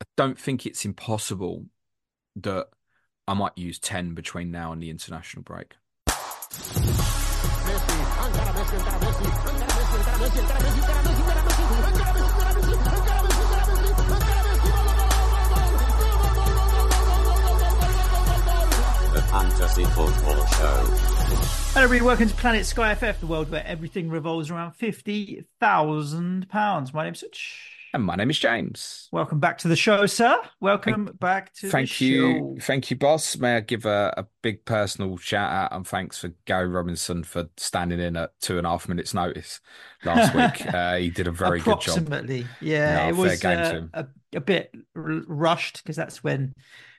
I don't think it's impossible that I might use 10 between now and the international break. The Fantasy Football Show. Hello, everybody. Welcome to Planet Sky FF, the world where everything revolves around fifty thousand pounds. My name's Suj. And my name is James. Welcome back to the show, sir. Welcome back to Thank the you. show. Thank you, Thank you, boss. May I give a, a big personal shout out and thanks for Gary Robinson for standing in at two and a half minutes notice last week. uh, he did a very good job. Approximately, yeah. No, it fair was game to uh, him. a, a bit r- rushed because that's when,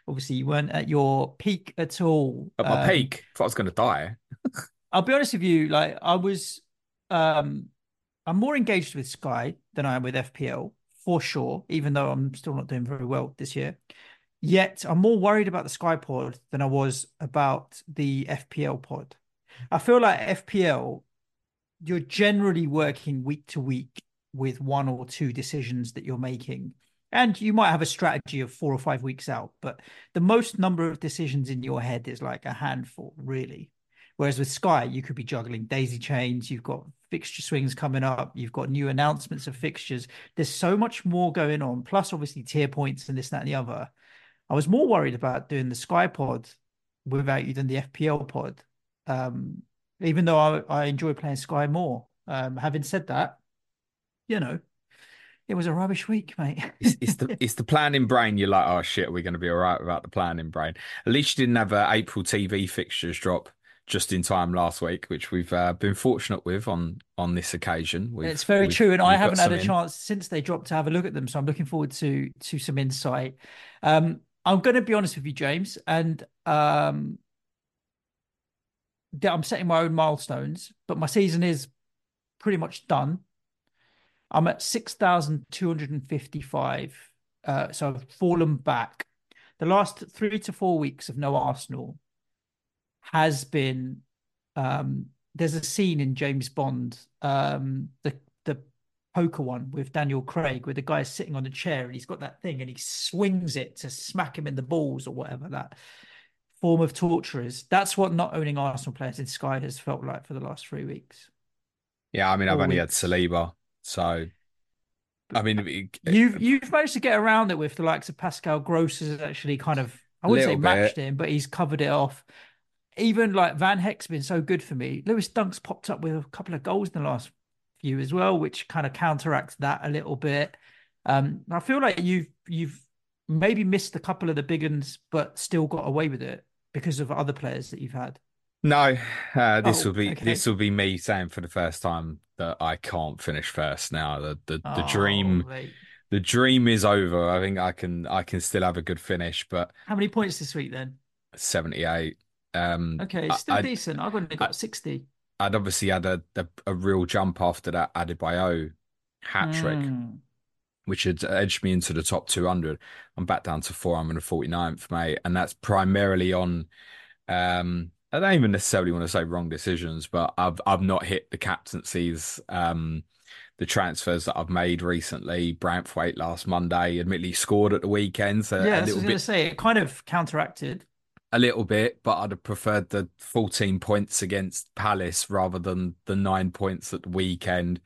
obviously, you weren't at your peak at all. At my Um, peak, thought I was going to die. I'll be honest with you, like I was um I'm more engaged with Sky than I am with FPL for sure, even though I'm still not doing very well this year. Yet I'm more worried about the Sky pod than I was about the FPL pod. I feel like FPL, you're generally working week to week with one or two decisions that you're making. And you might have a strategy of four or five weeks out, but the most number of decisions in your head is like a handful, really. Whereas with Sky, you could be juggling daisy chains, you've got fixture swings coming up, you've got new announcements of fixtures. There's so much more going on, plus obviously tier points and this, that, and the other. I was more worried about doing the Sky pod without you than the FPL pod. Um, even though I, I enjoy playing Sky more. Um, having said that, you know, it was a rubbish week, mate. It's, it's the it's the planning brain. You're like, oh shit, we're going to be all right without the planning brain. At least you didn't have a April TV fixtures drop just in time last week, which we've uh, been fortunate with on on this occasion. We've, it's very true, and I haven't had a in. chance since they dropped to have a look at them. So I'm looking forward to to some insight. Um, I'm going to be honest with you, James, and um, that I'm setting my own milestones, but my season is pretty much done. I'm at six thousand two hundred and fifty-five, uh, so I've fallen back. The last three to four weeks of no Arsenal has been um there's a scene in James Bond, um the the poker one with Daniel Craig, where the guy's sitting on a chair and he's got that thing and he swings it to smack him in the balls or whatever that form of torture is. That's what not owning Arsenal players in Sky has felt like for the last three weeks. Yeah, I mean, I've only had. Saliba, so I mean, it- You've you've managed to get around it with the likes of Pascal Gross has actually kind of I wouldn't say matched bit. him, but he's covered it off. Even like Van Hecke's been so good for me. Lewis Dunk's popped up with a couple of goals in the last few as well, which kind of counteracts that a little bit. Um, I feel like you've you've maybe missed a couple of the big ones, but still got away with it because of other players that you've had. no, uh, this Oh, will be okay. this will be me saying for the first time that I can't finish first now. The the, the Oh, dream mate. the dream is over. I think I can I can still have a good finish, but How many points this week then? 78. Um, Okay, I- still I- decent. I've only got 60. I'd obviously had a, a a real jump after that Adebayo hat trick, Mm. which had edged me into the top 200. I'm back down to 449th, mate, and that's primarily on. Um, I don't even necessarily want to say wrong decisions, but I've I've not hit the captaincies. Um, the transfers that I've made recently. Branthwaite last Monday, admittedly scored at the weekend, so Yeah, a I was going to say. It kind of counteracted. A little bit, but I'd have preferred the 14 points against Palace rather than the nine points at the weekend.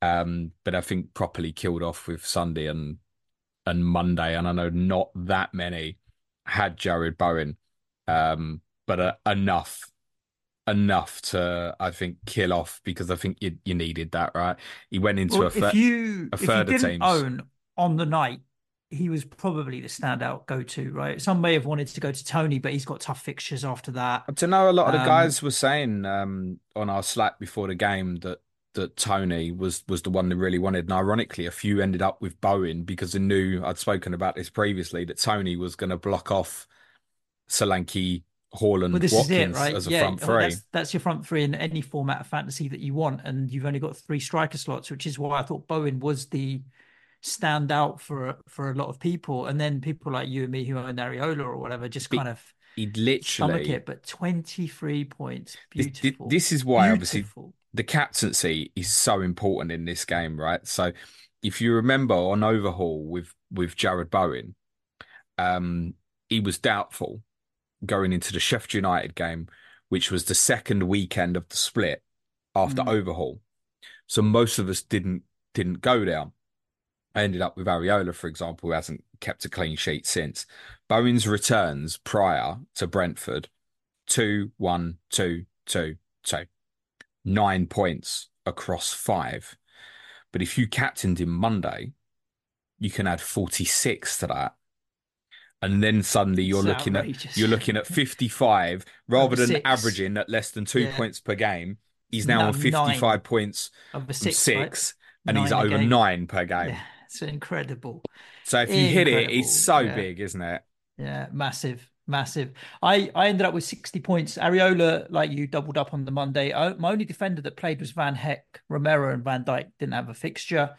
Um, but I think properly killed off with Sunday and and Monday, and I know not that many had Jarrod Bowen, um, but uh, enough enough to I think kill off because I think you you needed that right. He went into Well, a thir- you a third of didn't teams. own on the night, he was probably the standout go-to, right? Some may have wanted to go to Toney, but he's got tough fixtures after that. To know a lot of the Um, guys were saying um, on our Slack before the game that that Toney was was the one they really wanted. And ironically, a few ended up with Bowen because they knew I'd spoken about this previously that Toney was going to block off Solanke, Haaland, well, Watkins it, right? as a yeah, front three. That's, that's, your front three in any format of fantasy that you want, and you've only got three striker slots, which is why I thought Bowen was the stand out for for a lot of people. And then people like you and me who own Areola or whatever just kind of he'd literally it. But twenty three points, beautiful. This, this is why beautiful. obviously the captaincy is so important in this game, right? So if you remember on overhaul with with Jarrod Bowen, um, he was doubtful going into the Sheffield United game, which was the second weekend of the split after mm. overhaul. So most of us didn't didn't go there. I ended up with Areola, for example, who hasn't kept a clean sheet since. Bowen's returns prior to Brentford, two, one, two, two, two nine points across five. But if you captained him Monday, you can add 46 to that. And then suddenly you're it's looking outrageous. at you're looking at 55 rather than six. averaging at less than two yeah. points per game. He's now no, on 55 nine. points over six, six right? and nine he's over game. nine per game. Yeah, it's incredible. So if you incredible. hit it, it's so yeah. big, isn't it? Yeah, massive massive. I I ended up with 60 points. Areola, like you, doubled up on the Monday. I, my only defender that played was Van Hecke. Romero and Van Dijk didn't have a fixture.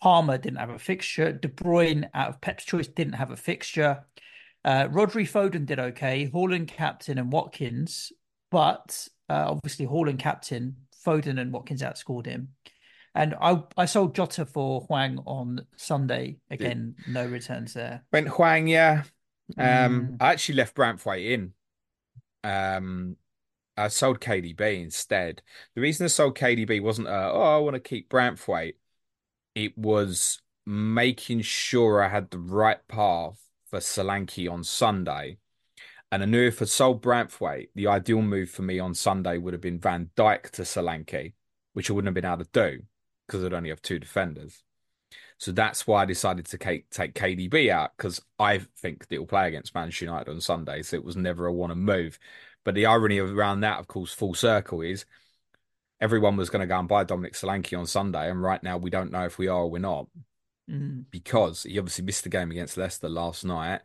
Palmer didn't have a fixture. De Bruyne, out of Pep's choice, didn't have a fixture. Uh, Rodri Foden did okay. Haaland captain and Watkins, but uh, obviously Haaland captain, Foden and Watkins outscored him. And I I sold Jota for Hwang on Sunday. Again, no returns there. Went Hwang, yeah. Um, mm. I actually left Branthwaite in. Um, I sold KDB instead. The reason I sold KDB wasn't, uh, oh, I want to keep Branthwaite. It was making sure I had the right path for Solanke on Sunday. And I knew if I sold Branthwaite, the ideal move for me on Sunday would have been Van Dijk to Solanke, which I wouldn't have been able to do because I'd only have two defenders. So that's why I decided to take, take KDB out because I think that he'll play against Manchester United on Sunday. So it was never a want to move. But the irony around that, of course, full circle is everyone was going to go and buy Dominic Solanke on Sunday. And right now we don't know if we are or we're not mm. because he obviously missed the game against Leicester last night.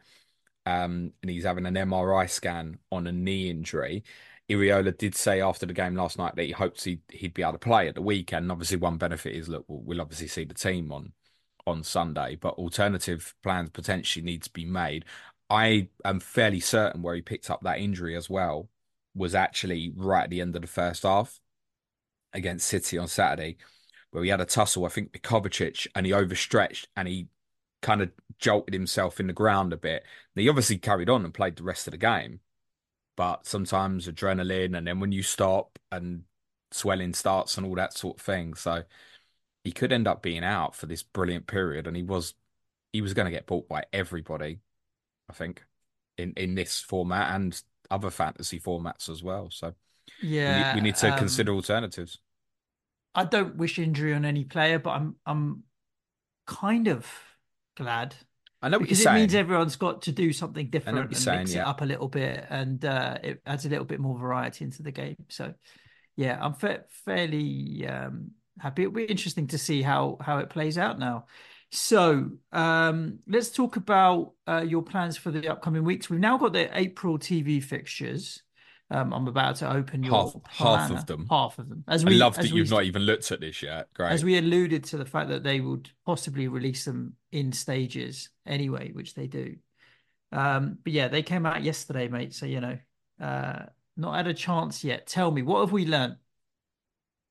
Um, and he's having an MRI scan on a knee injury. Iraola did say after the game last night that he hopes he'd, he'd be able to play at the weekend. Obviously, one benefit is look, we'll, we'll obviously see the team on on Sunday, but alternative plans potentially need to be made. I am fairly certain where he picked up that injury as well was actually right at the end of the first half against City on Saturday, where he had a tussle, I think, with Kovacic, and he overstretched and he kind of jolted himself in the ground a bit. He obviously carried on and played the rest of the game, but sometimes adrenaline, and then when you stop and swelling starts and all that sort of thing. So he could end up being out for this brilliant period, and he was he was going to get bought by everybody, I think, in in this format and other fantasy formats as well. So yeah, we, we need to um, consider alternatives. I don't wish injury on any player, but I'm I'm kind of glad. I know because it means everyone's got to do something different and saying, mix yeah. it up a little bit, and uh, it adds a little bit more variety into the game. So, yeah, I'm fa- fairly um, happy. It'll be interesting to see how how it plays out now. So um, let's talk about uh, your plans for the upcoming weeks. We've now got the April TV fixtures. Um, I'm about to open your half, half of them. Half of them. As we, I love that you've we, not even looked at this yet. Great. As we alluded to the fact that they would possibly release them in stages anyway, which they do. Um, but yeah, they came out yesterday, mate. So you know, uh, not had a chance yet. Tell me, what have we learned?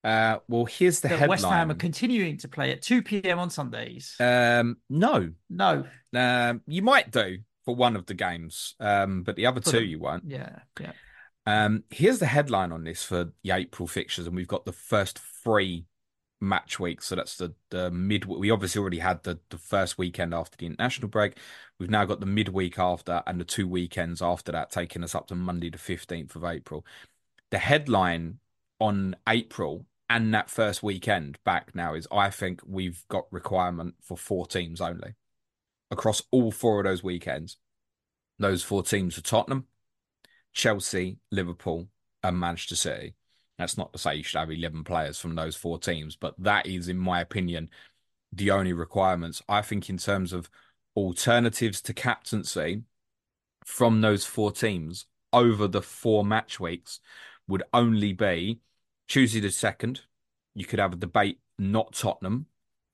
Uh, well, here's the that headline. West Ham are continuing to play at 2 p.m. on Sundays. Um, no, no. Um, you might do for one of the games, um, but the other for two the, you won't. Yeah, yeah. Um, here's the headline on this for the April fixtures, and we've got the first three match weeks. So that's the the mid. We obviously already had the the first weekend after the international break. We've now got the midweek after, and the two weekends after that, taking us up to Monday the fifteenth of April. The headline on April and that first weekend back now is I think we've got requirement for four teams only across all four of those weekends. Those four teams are Tottenham, Chelsea, Liverpool, and Manchester City. That's not to say you should have 11 players from those four teams, but that is, in my opinion, the only requirements. I think, in terms of alternatives to captaincy from those four teams over the four match weeks, would only be Tuesday the second. You could have a debate, not Tottenham,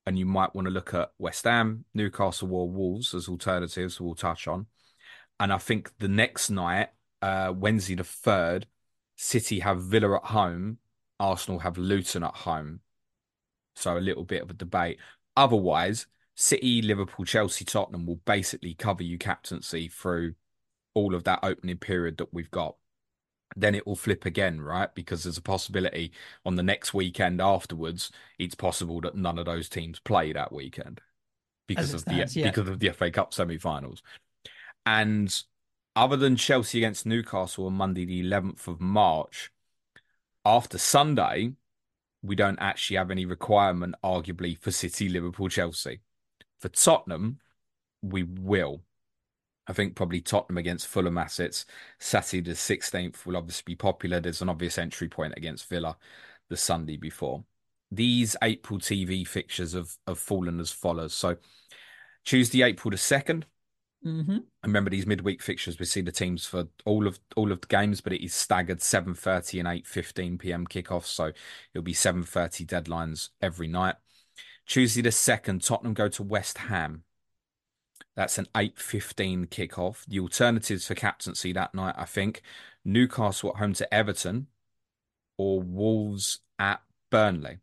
and you might want to look at West Ham, Newcastle, or Wolves as alternatives. We'll touch on, and I think the next night, uh, Wednesday the third, City have Villa at home, Arsenal have Luton at home. So a little bit of a debate. Otherwise, City, Liverpool, Chelsea, Tottenham will basically cover you captaincy through all of that opening period that we've got then it will flip again, right? Because there's a possibility on the next weekend afterwards, it's possible that none of those teams play that weekend because of stands, the yeah. because of the FA Cup semi-finals. And other than Chelsea against Newcastle on Monday, the 11th of March, after Sunday, we don't actually have any requirement, arguably, for City, Liverpool, Chelsea. For Tottenham, we will. I think probably Tottenham against Fulham assets. Saturday the 16th will obviously be popular. There's an obvious entry point against Villa the Sunday before. These April TV fixtures have, have fallen as follows. So Tuesday, April the 2nd. Mm-hmm. Remember these midweek fixtures. We see the teams for all of all of the games, but it is staggered 7:30 and 8:15 p.m. kickoffs. So it'll be 7:30 deadlines every night. Tuesday the second, Tottenham go to West Ham. That's an 8.15 kickoff. The alternatives for captaincy that night, I think, Newcastle at home to Everton or Wolves at Burnley.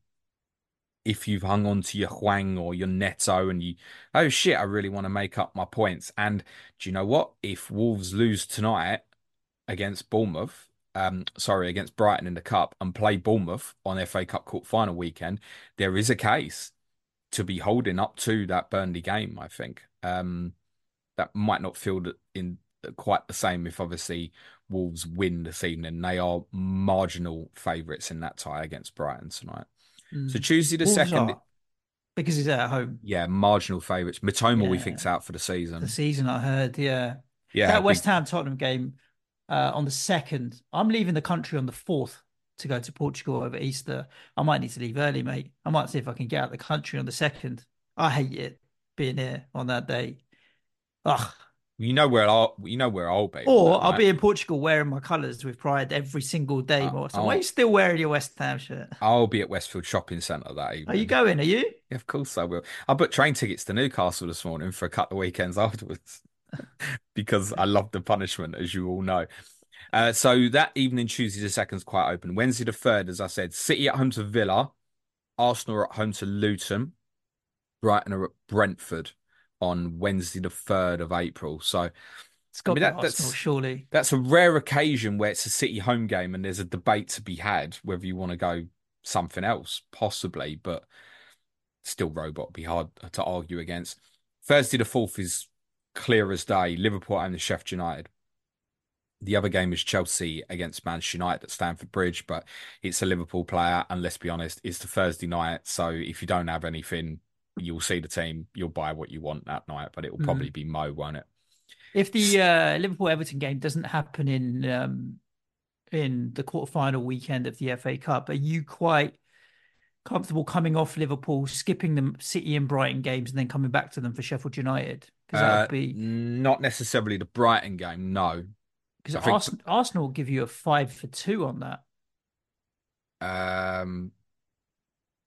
If you've hung on to your Hwang or your Neto and you, oh shit, I really want to make up my points. And do you know what? If Wolves lose tonight against Bournemouth, um, sorry, against Brighton in the Cup and play Bournemouth on FA Cup quarter final weekend, there is a case to be holding up to that Burnley game, I think. Um, that might not feel in quite the same if obviously Wolves win this evening. They are marginal favourites in that tie against Brighton tonight. Mm. So Tuesday the Wolves second. Are, because he's at home. Yeah, marginal favourites. Mitoma yeah. we think's out for the season. The season I heard, yeah. Yeah. That West Ham Tottenham game uh, on the second. I'm leaving the country on the fourth to go to Portugal over Easter. I might need to leave early, mate. I might see if I can get out of the country on the second. I hate it being here on that day. Ugh. You know where I'll you know where I'll be. Or I'll be in Portugal wearing my colours with pride every single day. Uh, so why are you still wearing your West Ham shirt? I'll be at Westfield Shopping Centre that evening. Are you going? Are you? Yeah, of course I will. I booked train tickets to Newcastle this morning for a couple of weekends afterwards because I love the punishment, as you all know. Uh, so that evening, Tuesday the second is quite open. Wednesday the third, as I said, City at home to Villa, Arsenal at home to Luton, Brighton are at Brentford on Wednesday the third of April. So it's got I mean, that, Arsenal, that's surely. That's a rare occasion where it's a City home game and there's a debate to be had whether you want to go something else, possibly, but still robot be hard to argue against. Thursday the fourth is clear as day. Liverpool and the Sheffield United. The other game is Chelsea against Manchester United at Stamford Bridge, but it's a Liverpool player, and let's be honest, it's the Thursday night. So if you don't have anything, you'll see the team, you'll buy what you want that night, but it will mm. probably be Mo, won't it? If the uh, Liverpool Everton game doesn't happen in um, in the quarterfinal weekend of the FA Cup, are you quite comfortable coming off Liverpool, skipping the City and Brighton games, and then coming back to them for Sheffield United? Because that would uh, be not necessarily the Brighton game, no. Because Arsenal, Arsenal will give you a five for two on that. Um,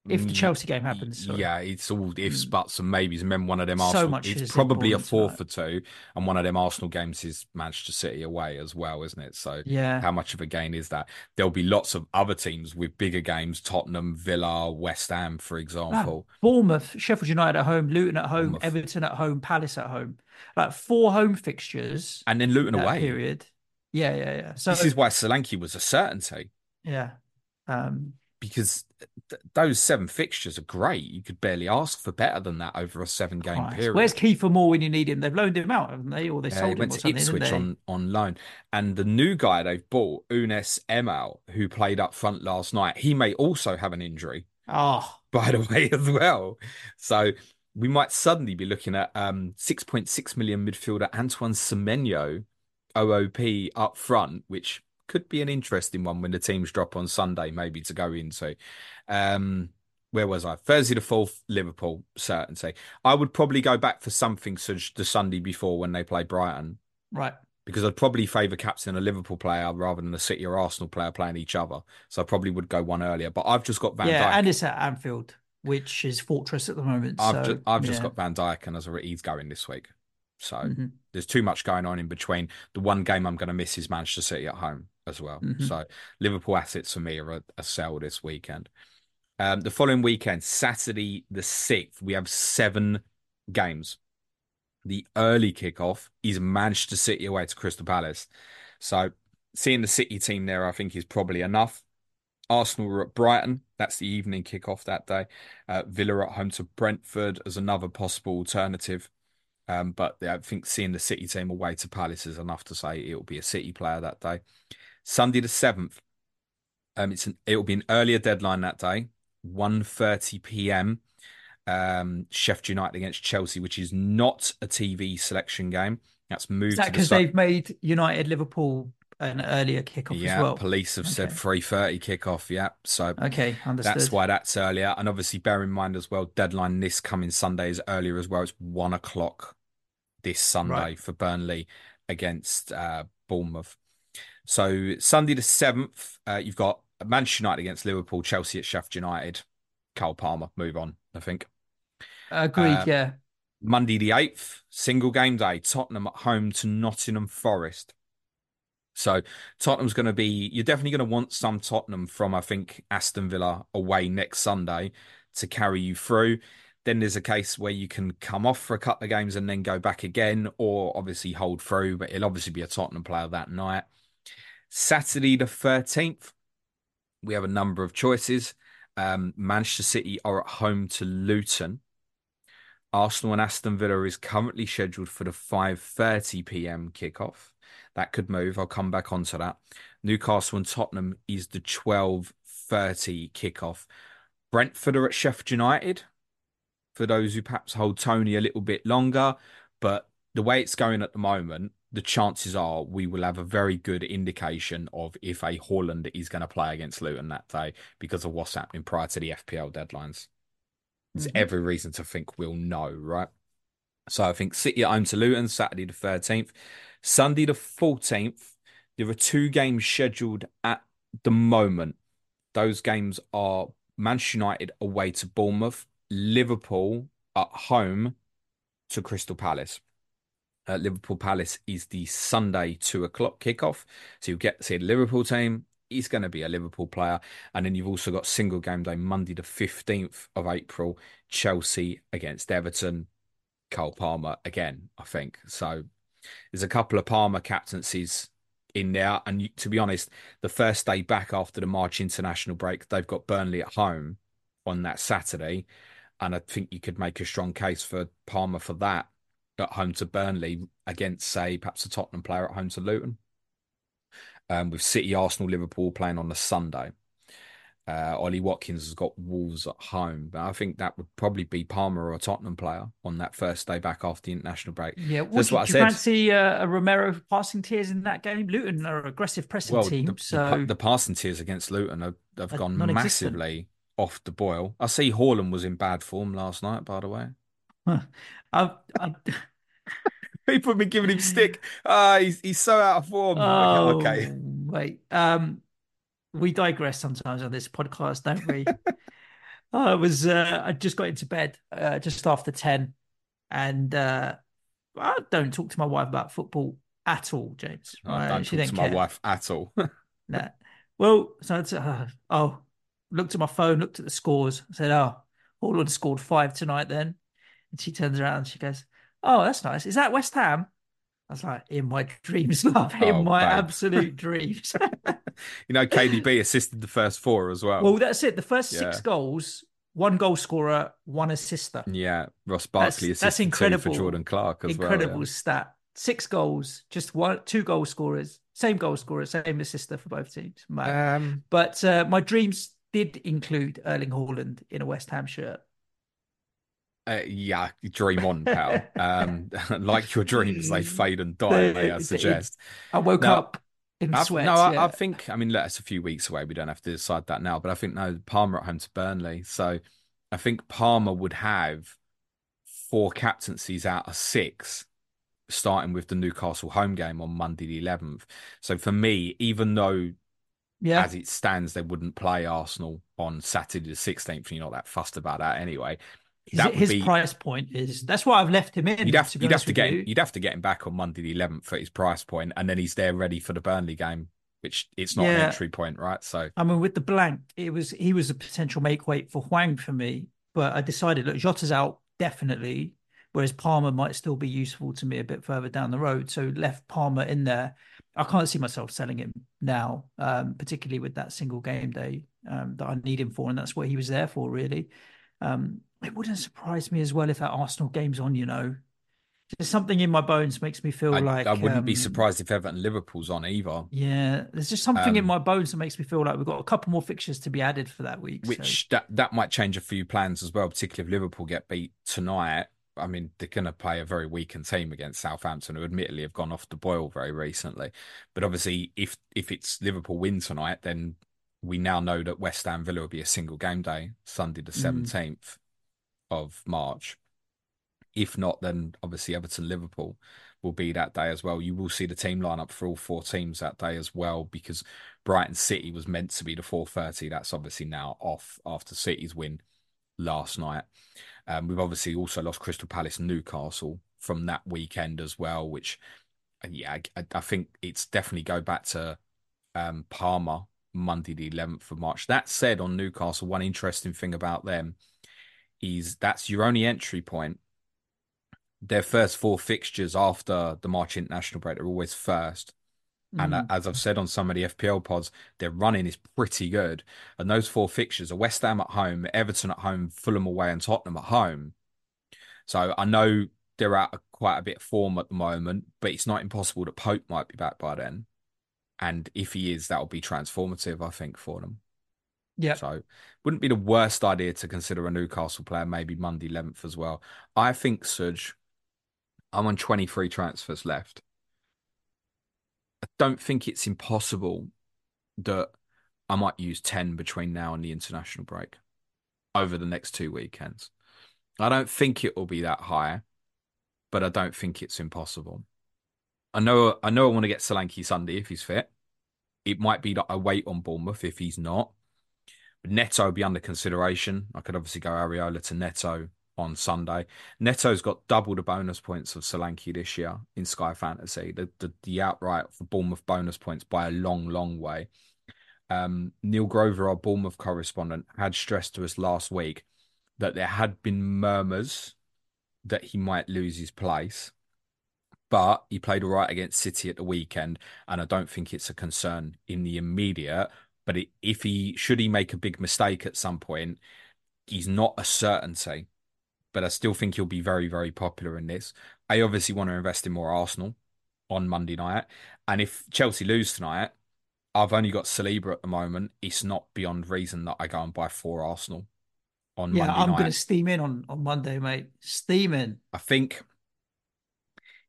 if the mm, Chelsea game happens, sorry. yeah, it's all ifs, buts, and maybes. Remember, one of them Arsenal. So much it's probably a four for two, and one of them Arsenal games is Manchester City away as well, isn't it? So, yeah, how much of a gain is that? There'll be lots of other teams with bigger games: Tottenham, Villa, West Ham, for example. Bournemouth, Sheffield United at home, Luton at home, Bournemouth. Everton at home, Palace at home. Like four home fixtures, and then Luton away. Period. Yeah, yeah, yeah. So this is why Solanke was a certainty. Yeah. Um, because th- those seven fixtures are great. You could barely ask for better than that over a seven game period. Where's Kiefer Moore when you need him? They've loaned him out, haven't they? Or they sold he went to Ipswich on, on loan. And the new guy they've bought, Enes Unal, who played up front last night, he may also have an injury. Oh. By the way, as well. So we might suddenly be looking at um 6.6 million midfielder Antoine Semenyo OOP up front, which could be an interesting one when the teams drop on Sunday, maybe to go into. Um, where was I? Thursday the fourth, Liverpool certainty. I would probably go back for something such the Sunday before when they play Brighton, Right. because I'd probably favour captain a Liverpool player rather than a City or Arsenal player playing each other. So I probably would go one earlier. But I've just got Van yeah, Dijk. and it's at Anfield, which is fortress at the moment. I've, so, just, I've just got Van Dijk, and as a he's going this week. So Mhm. there's too much going on in between. The one game I'm going to miss is Manchester City at home as well. Mhm. So Liverpool assets for me are a, a sell this weekend. Um, the following weekend, Saturday the sixth, we have seven games. The early kickoff is Manchester City away to Crystal Palace. So seeing the City team there, I think, is probably enough. Arsenal are at Brighton. That's the evening kickoff that day. Uh, Villa at home to Brentford as another possible alternative. Um, but I think seeing the City team away to Palace is enough to say it'll be a City player that day. Sunday the seventh. Um, it's an it'll be an earlier deadline that day, 1.30 p.m. Um, Sheffield United against Chelsea, which is not a TV selection game. That's moved Is that to the because they've made United Liverpool an earlier kickoff yeah, as well? police have said Okay. 3.30 kickoff. Yeah, so Okay, understood. That's why that's earlier. And obviously, bear in mind as well, deadline this coming Sunday is earlier as well. It's one o'clock this Sunday Right. for Burnley against uh, Bournemouth. So, Sunday the 7th, uh, you've got Manchester United against Liverpool, Chelsea at Sheffield United. Cole Palmer, move on, I think. Agreed. uh, yeah. Monday the 8th, single game day, Tottenham at home to Nottingham Forest. So Tottenham's going to be, you're definitely going to want some Tottenham from, I think, Aston Villa away next Sunday to carry you through. Then there's a case where you can come off for a couple of games and then go back again, or obviously hold through, but it'll obviously be a Tottenham player that night. Saturday the 13th, we have a number of choices. Um, Manchester City are at home to Luton. Arsenal and Aston Villa is currently scheduled for the 5:30 p.m. kickoff. That could move. I'll come back onto that. Newcastle and Tottenham is the 12:30 kickoff. Brentford are at Sheffield United. For those who perhaps hold Toney a little bit longer, but the way it's going at the moment, the chances are we will have a very good indication of if a Haaland is going to play against Luton that day because of what's happening prior to the FPL deadlines. There's Mhm. every reason to think we'll know, right? So I think City at home to Luton, Saturday the 13th. Sunday the 14th, there are two games scheduled at the moment. Those games are Manchester United away to Bournemouth, Liverpool at home to Crystal Palace. Uh, Liverpool Palace is the Sunday two o'clock kickoff. So you get to see the Liverpool team. He's going to be a Liverpool player. And then you've also got single game day Monday, the 15th of April, Chelsea against Everton. Cole Palmer again, I think. So there's a couple of Palmer captaincies in there. And to be honest, the first day back after the March international break, they've got Burnley at home on that Saturday. And I think you could make a strong case for Palmer for that at home to Burnley against, say, perhaps a Tottenham player at home to Luton. Um, with City, Arsenal, Liverpool playing on the Sunday. Uh, Ollie Watkins has got Wolves at home, but I think that would probably be Palmer or a Tottenham player on that first day back after the international break. Yeah, what, That's do, what I you said. fancy uh, a Romero passing tiers in that game? Luton are an aggressive pressing Well, team, the, the so pa- the, passing tiers against Luton have, have gone massively off the boil. I see Haaland was in bad form last night, by the way. I, I, People have been giving him stick. Ah, he's he's so out of form. oh, okay. wait. Um, we digress sometimes on this podcast, don't we? I was uh, I just got into bed uh, just after ten, and uh, I don't talk to my wife about football at all, James. I don't She talk to my care. wife at all. Nah. Well, so it's, uh, oh, looked at my phone, looked at the scores, said, "Oh, Haaland scored five tonight." Then, and she turns around and she goes, "Oh, that's nice. Is that West Ham?" I was like, "In my dreams, love. In Oh, my babe. absolute dreams." you know, KDB assisted the first four as well. well, that's it. The first six goals, one goal scorer, one assister. yeah, Ross That's- Barkley that's assisted two incredible. for Jordan Clark as Incredible well. stat. Six goals, just one, two goal scorers, same goal scorer, same assister for both teams. Um, But uh, my dreams did include Erling Haaland in a West Ham shirt. Uh, yeah, dream on, pal. Um, like your dreams, they fade and die. May I suggest? I woke No. up in I- sweats. no, I, yeah. I think. I mean, look, it's a few weeks away. We don't have to decide that now. But I think no, Palmer at home to Burnley. So I think Palmer would have four captaincies out of six, starting with the Newcastle home game on Monday the eleventh. So for me, even though yeah. as it stands, they wouldn't play Arsenal on Saturday the sixteenth. You're not that fussed about that anyway. His, that would his be- price point is that's why I've left him in. You'd have to you'd have to get you. you'd have to get him back on Monday the eleventh at his price point, and then he's there ready for the Burnley game, which it's not an entry point, right? So I mean, with the blank, it was he was a potential make weight for Hwang for me, but I decided look, Jota's out definitely, whereas Palmer might still be useful to me a bit further down the road. So left Palmer in there. I can't see myself selling him now, um, particularly with that single game day um, that I need him for, and that's what he was there for, really. Um, it wouldn't surprise me as well if that Arsenal game's on. You know, there's something in my bones makes me feel I, like I wouldn't be um, surprised if Everton Liverpool's on either. Yeah, there's just something in Um, my bones that makes me feel like we've got a couple more fixtures to be added for that week. so- Which that that might change a few plans as well, particularly if Liverpool get beat tonight. I mean, they're going to play a very weakened team against Southampton, who admittedly have gone off the boil very recently. But obviously, if if it's Liverpool win tonight, then we now know that West Ham Villa will be a single game day, Sunday the Mm. Of March. If not, then obviously Everton Liverpool will be that day as well. You will see the team lineup for all four teams that day as well, because Brighton City was meant to be the four thirty. That's obviously now off after City's win last night. Um, we've obviously also lost Crystal Palace Newcastle from that weekend as well, which uh, yeah, I, I think it's definitely go back to um, Palmer Monday the 11th of March. That said, on Newcastle, one interesting thing about them is that's your only entry point. Their first four fixtures after the March international break are always first. And uh, Mm. as I've said on some of the FPL pods, their running is pretty good. And those four fixtures are West Ham at home, Everton at home, Fulham away, and Tottenham at home. So I know they're out a, quite a bit of form at the moment, but it's not impossible that Pope might be back by then. And if he is, that will be transformative, I think, for them. Yeah, So wouldn't be the worst idea to consider a Newcastle player maybe Monday 11th as well. I think, Suj, I'm on 23 transfers left. I don't think it's impossible that I might use 10 between now and the international break over the next two weekends. I don't think it will be that high, but I don't think it's impossible. I know I know I want to get Solanke Sunday if he's fit. It might be that I wait on Bournemouth if he's not. Neto be under consideration. I could obviously go Areola to Neto on Sunday. Neto's got double the bonus points of Solanke this year in Sky Fantasy. The the, the outright for Bournemouth bonus points by a long, long way. Um, Neil Grover, our Bournemouth correspondent, had stressed to us last week that there had been murmurs that he might lose his place. But he played all right against City at the weekend, and I don't think it's a concern in the immediate. But it, if he should he make a big mistake at some point, he's not a certainty. But I still think he'll be very, very popular in this. I obviously want to invest in more Arsenal on Monday night, and if Chelsea lose tonight, I've only got Saliba at the moment. It's not beyond reason that I go and buy four Arsenal on Monday night. yeah. Monday I'm night. going to steam in on on Monday, mate. Steam in. I think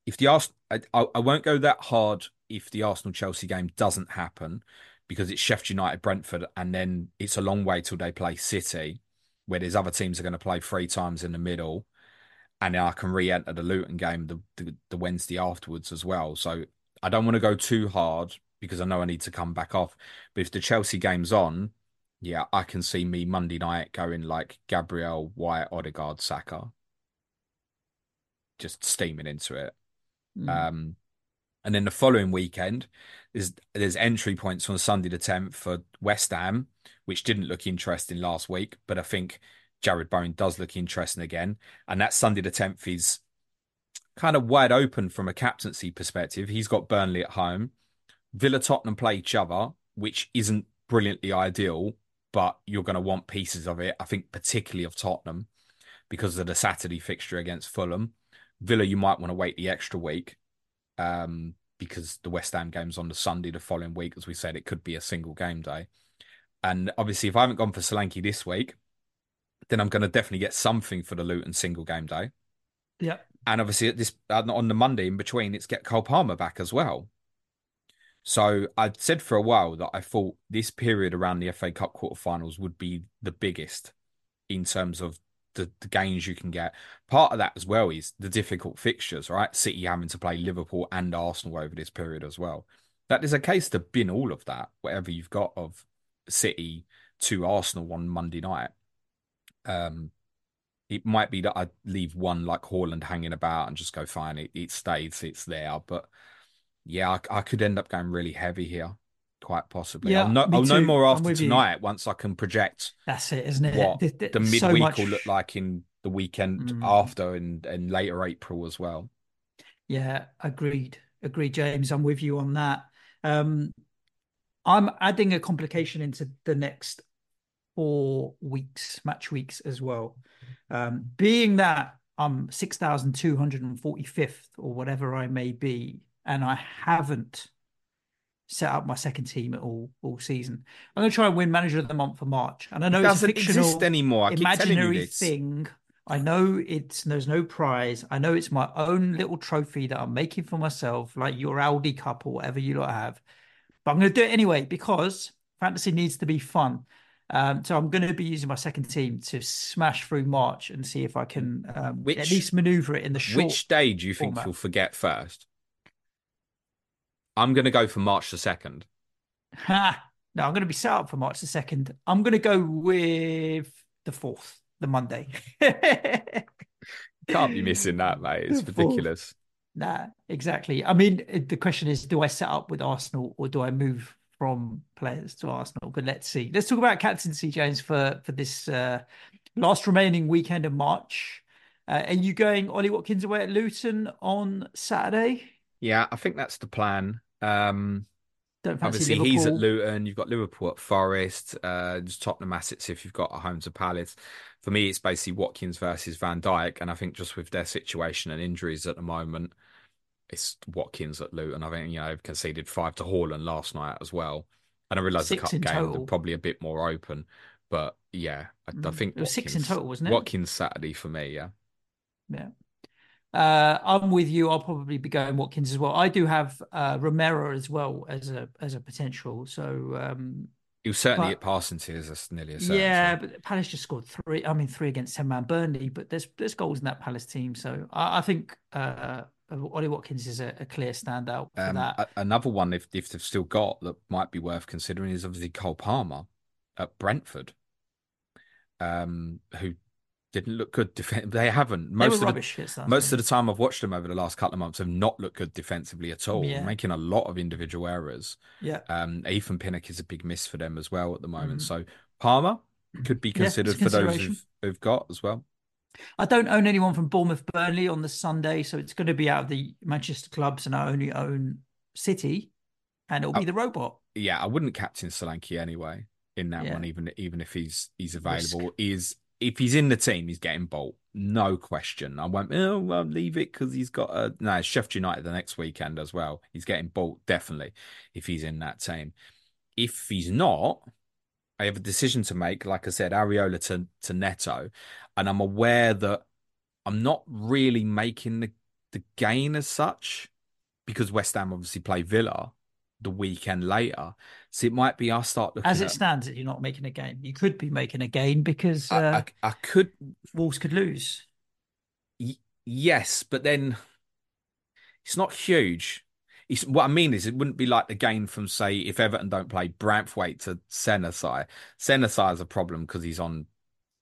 if the Arsenal, I, I won't go that hard if the Arsenal Chelsea game doesn't happen because it's Sheffield United Brentford and then it's a long way till they play City, where there's other teams are going to play three times in the middle, and then I can re-enter the Luton game the, the the Wednesday afterwards as well. So I don't want to go too hard because I know I need to come back off. But if the Chelsea game's on, yeah, I can see me Monday night going like Gabriel, White, Odegaard, Saka, just steaming into it. Mm. Um, and then the following weekend, there's there's entry points on Sunday the 10th for West Ham, which didn't look interesting last week, but I think Jarrod Bowen does look interesting again. And that Sunday the 10th is kind of wide open from a captaincy perspective. He's got Burnley at home. Villa Tottenham play each other, which isn't brilliantly ideal, but you're going to want pieces of it. I think particularly of Tottenham because of the Saturday fixture against Fulham. Villa, you might want to wait the extra week um, because the West Ham game's on the Sunday the following week. As we said, it could be a single game day. And obviously, if I haven't gone for Solanke this week, then I'm going to definitely get something for the Luton single game day. yeah. And obviously, at this on the Monday in between, it's get Cole Palmer back as well. So I'd said for a while that I thought this period around the FA Cup quarterfinals would be the biggest in terms of the, the gains you can get. Part of that as well is the difficult fixtures, right? City having to play Liverpool and Arsenal over this period as well. That is a case to bin all of that, whatever you've got of City to Arsenal on Monday night. Um, it might be that I leave one like Haaland hanging about and just go fine. It, it stays, it's there. But yeah, I, I could end up going really heavy here, quite possibly. Yeah, I'll know, I'll know more after tonight once I can project That's it, isn't it? what Th- th- the so midweek much- will look like in the weekend Mm. after and, and later April as well. Yeah, agreed. Agreed, James. I'm with you on that. Um, I'm adding a complication into the next four weeks, match weeks as well. Um, being that I'm 6,245th or whatever I may be, and I haven't set up my second team at all all season. I'm going to try and win manager of the month for March. And I know It it's a doesn't fictional exist anymore. I keep telling you imaginary thing. I know it's there's no prize. I know it's my own little trophy that I'm making for myself, like your Aldi Cup or whatever you lot have. But I'm going to do it anyway because fantasy needs to be fun. Um, so I'm going to be using my second team to smash through March and see if I can um, at least maneuver it in the short. Which day do you think format. you'll forget first? I'm going to go for March the 2nd. Ha! No, I'm going to be set up for March the second. I'm going to go with the fourth, the Monday. Can't be missing that, mate. It's The fourth. ridiculous. Nah, exactly. I mean, the question is, do I set up with Arsenal or do I move from players to Arsenal? But let's see. Let's talk about captaincy, James, for for this uh, last remaining weekend of March. Uh, are you going Ollie Watkins away at Luton on Saturday? Yeah, I think that's the plan. Um, Don't fancy obviously, Liverpool. he's at Luton. You've got Liverpool at Forest. Uh, just Tottenham assets if you've got a home to Palace. For me, it's basically Watkins versus Van Dijk, and I think just with their situation and injuries at the moment, it's Watkins at Luton. I think you know they've conceded five to Haaland last night as well, and I realise the cup in games total. probably a bit more open, but yeah, I, I Mm. think It was six in total, wasn't it? Watkins Saturday for me, yeah. Yeah. Uh, I'm with you. I'll probably be going Watkins as well. I do have uh, Romero as well as a as a potential. So um, He was certainly But- at passing tiers. That's nearly a certainty. yeah, but Palace just scored three. I mean, three against ten man Burnley, but there's there's goals in that Palace team. So I, I think uh, Ollie Watkins is a, a clear standout for Um, that. a- another one, if if they've still got that might be worth considering, is obviously Cole Palmer at Brentford, um, who didn't look good. Def- they haven't. they Most were of the Stars, most of the time I've watched them over the last couple of months have not looked good defensively at all, Yeah. making a lot of individual errors. yeah. Um, Ethan Pinnock is a big miss for them as well at the moment. Mhm. So Palmer could be Yeah, considered for those who've, who've got as well. I don't own anyone from Bournemouth Burnley on the Sunday, so it's going to be out of the Manchester clubs, and I only own City, and it'll be Oh. the robot. yeah, I wouldn't captain Solanke anyway in that Yeah. one, even even if he's he's Risk. available. Is if he's in the team, he's getting Bolt, no question. I won't. Oh, well, leave it because he's got a no. Sheffield United the next weekend as well. He's getting Bolt definitely if he's in that team. If he's not, I have a decision to make. Like I said, Areola to to Neto, and I'm aware that I'm not really making the the gain as such because West Ham obviously play Villa the weekend later. So it might be I start looking As it at. stands, you're not making a gain. You could be making a gain because I, uh, I, I could, Wolves could lose. y- yes, but then it's not huge. It's, what I mean is, it wouldn't be like the gain from, say, if Everton don't play Branthwaite to Senesi. Senesi is a problem because he's on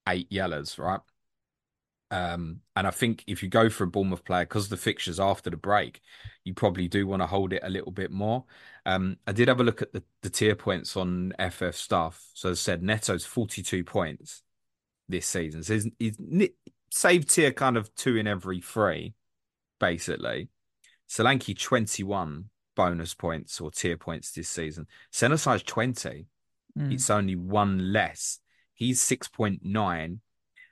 eight yellows, right? Um, and I think if you go for a Bournemouth player, because the fixtures after the break, you probably do want to hold it a little bit more. Um, I did have a look at the, the tier points on FF stuff. So as I said, Neto's 42 points this season. So he's, he's saved tier kind of two in every three, basically. Solanke 21 bonus points or tier points this season. Senesi's 20. Mm. It's only one less. He's 6.9.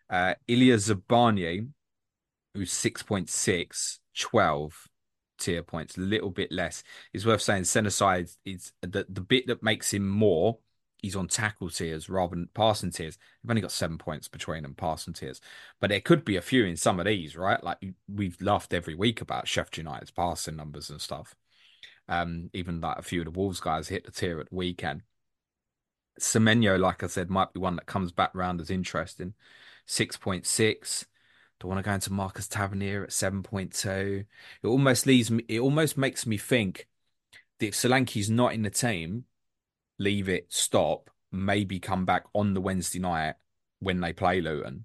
Uh, Illia Zabarnyi, who's 6.6, 12 tier points, a little bit less. It's worth saying Senesi is the, the bit that makes him more. He's on tackle tiers rather than passing tiers. They've only got seven points between them, passing tiers. But there could be a few in some of these, right? Like we've laughed every week about Sheffield United's passing numbers and stuff. Um, even like a few of the Wolves guys hit the tier at the weekend. Semenyo, like I said, might be one that comes back round as interesting. 6.6. Do want to go into Marcus Tavernier at 7.2. It almost leaves me, it almost makes me think that if Solanke's not in the team, leave it, stop, maybe come back on the Wednesday night when they play Luton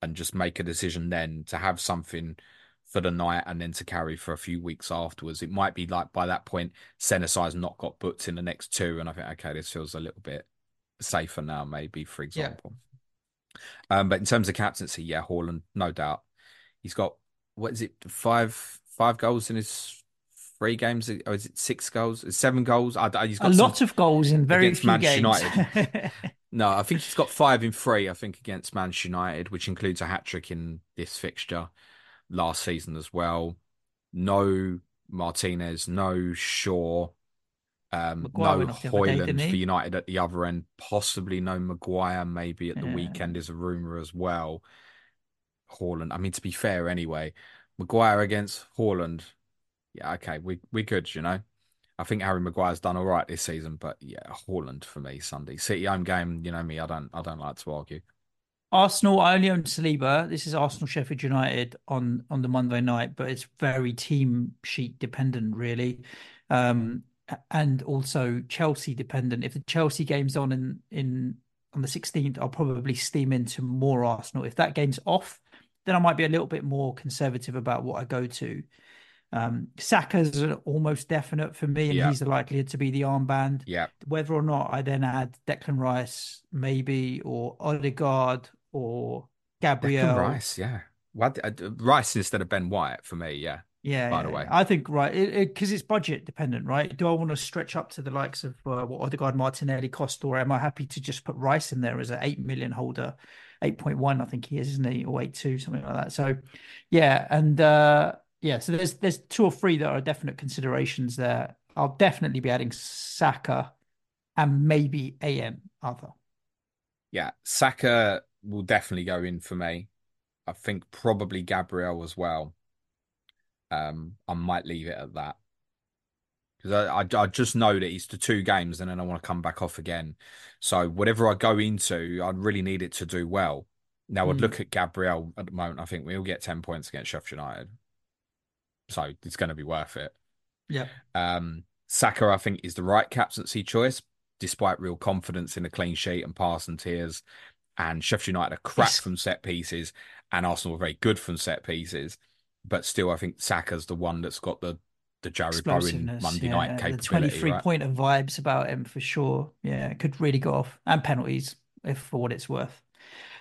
and just make a decision then to have something for the night and then to carry for a few weeks afterwards. It might be like by that point, Senesi's not got booked in the next two, and I think okay, this feels a little bit safer now, maybe for example. Yeah. Um, but in terms of captaincy, yeah, Haaland, no doubt, he's got what is it, five five goals in his three games, or is it six goals? Seven goals. I, he's got a lot of goals in very few Manchester games. United. no, I think he's got five in three. I think against Manchester United, which includes a hat trick in this fixture last season as well. No Martinez, no Shaw, um, no Højlund for United at the other end. Possibly no Maguire, maybe at the yeah. weekend is a rumor as well. Haaland. I mean, to be fair, anyway, Maguire against Haaland yeah, okay, we we good, you know. I think Harry Maguire's done all right this season, but yeah, Haaland for me Sunday City home game. You know me, I don't I don't like to argue. Arsenal, I only own Saliba. This is Arsenal Sheffield United on on the Monday night, but it's very team sheet dependent, really, um, and also Chelsea dependent. If the Chelsea game's on in in on the 16th, I'll probably steam into more Arsenal. If that game's off, then I might be a little bit more conservative about what I go to. Um, Saka's almost definite for me, and yeah. he's the likelihood to be the armband. Yeah. Whether or not I then add Declan Rice, maybe, or Odegaard, or Gabriel. Declan Rice, yeah. Uh, Rice instead of Ben White for me, yeah. Yeah, by yeah, the way, I think right because it, it, it's budget dependent, right? Do I want to stretch up to the likes of uh, what Odegaard, Martinelli cost, or am I happy to just put Rice in there as an eight million holder, eight point one, I think he is, isn't he, or eight two, something like that? So, yeah, and uh, yeah, so there's there's two or three that are definite considerations there. I'll definitely be adding Saka and maybe AM other. Yeah, Saka will definitely go in for me. I think probably Gabriel as well. Um, I might leave it at that because I, I, I just know that it's the two games and then I want to come back off again. So whatever I go into, I would really need it to do well. Now I'd mm. look at Gabriel at the moment. I think we'll get ten points against Sheffield United so it's going to be worth it. Yeah. Um, Saka, I think, is the right captaincy choice, despite real confidence in a clean sheet and passing tiers. And Sheffield United are crap yes. from set pieces, and Arsenal are very good from set pieces. But still, I think Saka's the one that's got the the Jarrod Bowen Monday yeah, night capability. The twenty three right? point of vibes about him for sure. Yeah, could really go off and penalties if for what it's worth.